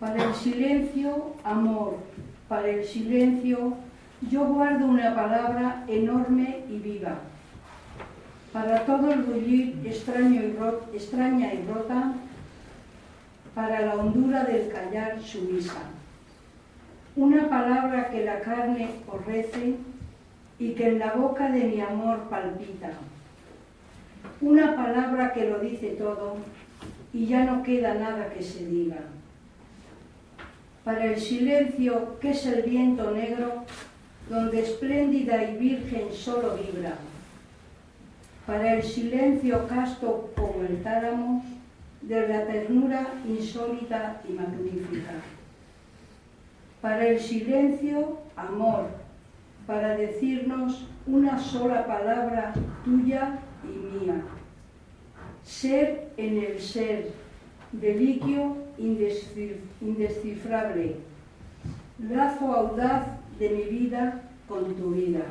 Para el silencio, amor. Para el silencio, yo guardo una palabra enorme y viva. Para todo el bullir extraño y extraña y rota, para la hondura del callar sumisa. Una palabra que la carne aborrece y que en la boca de mi amor palpita. Una palabra que lo dice todo y ya no queda nada que se diga para el silencio que es el viento negro, donde espléndida y virgen solo vibra, para el silencio casto como el tálamo de la ternura insólita y magnífica, para el silencio amor, para decirnos una sola palabra tuya y mía, ser en el ser, deliquio indescif- indescifrable, lazo audaz de mi vida con tu vida.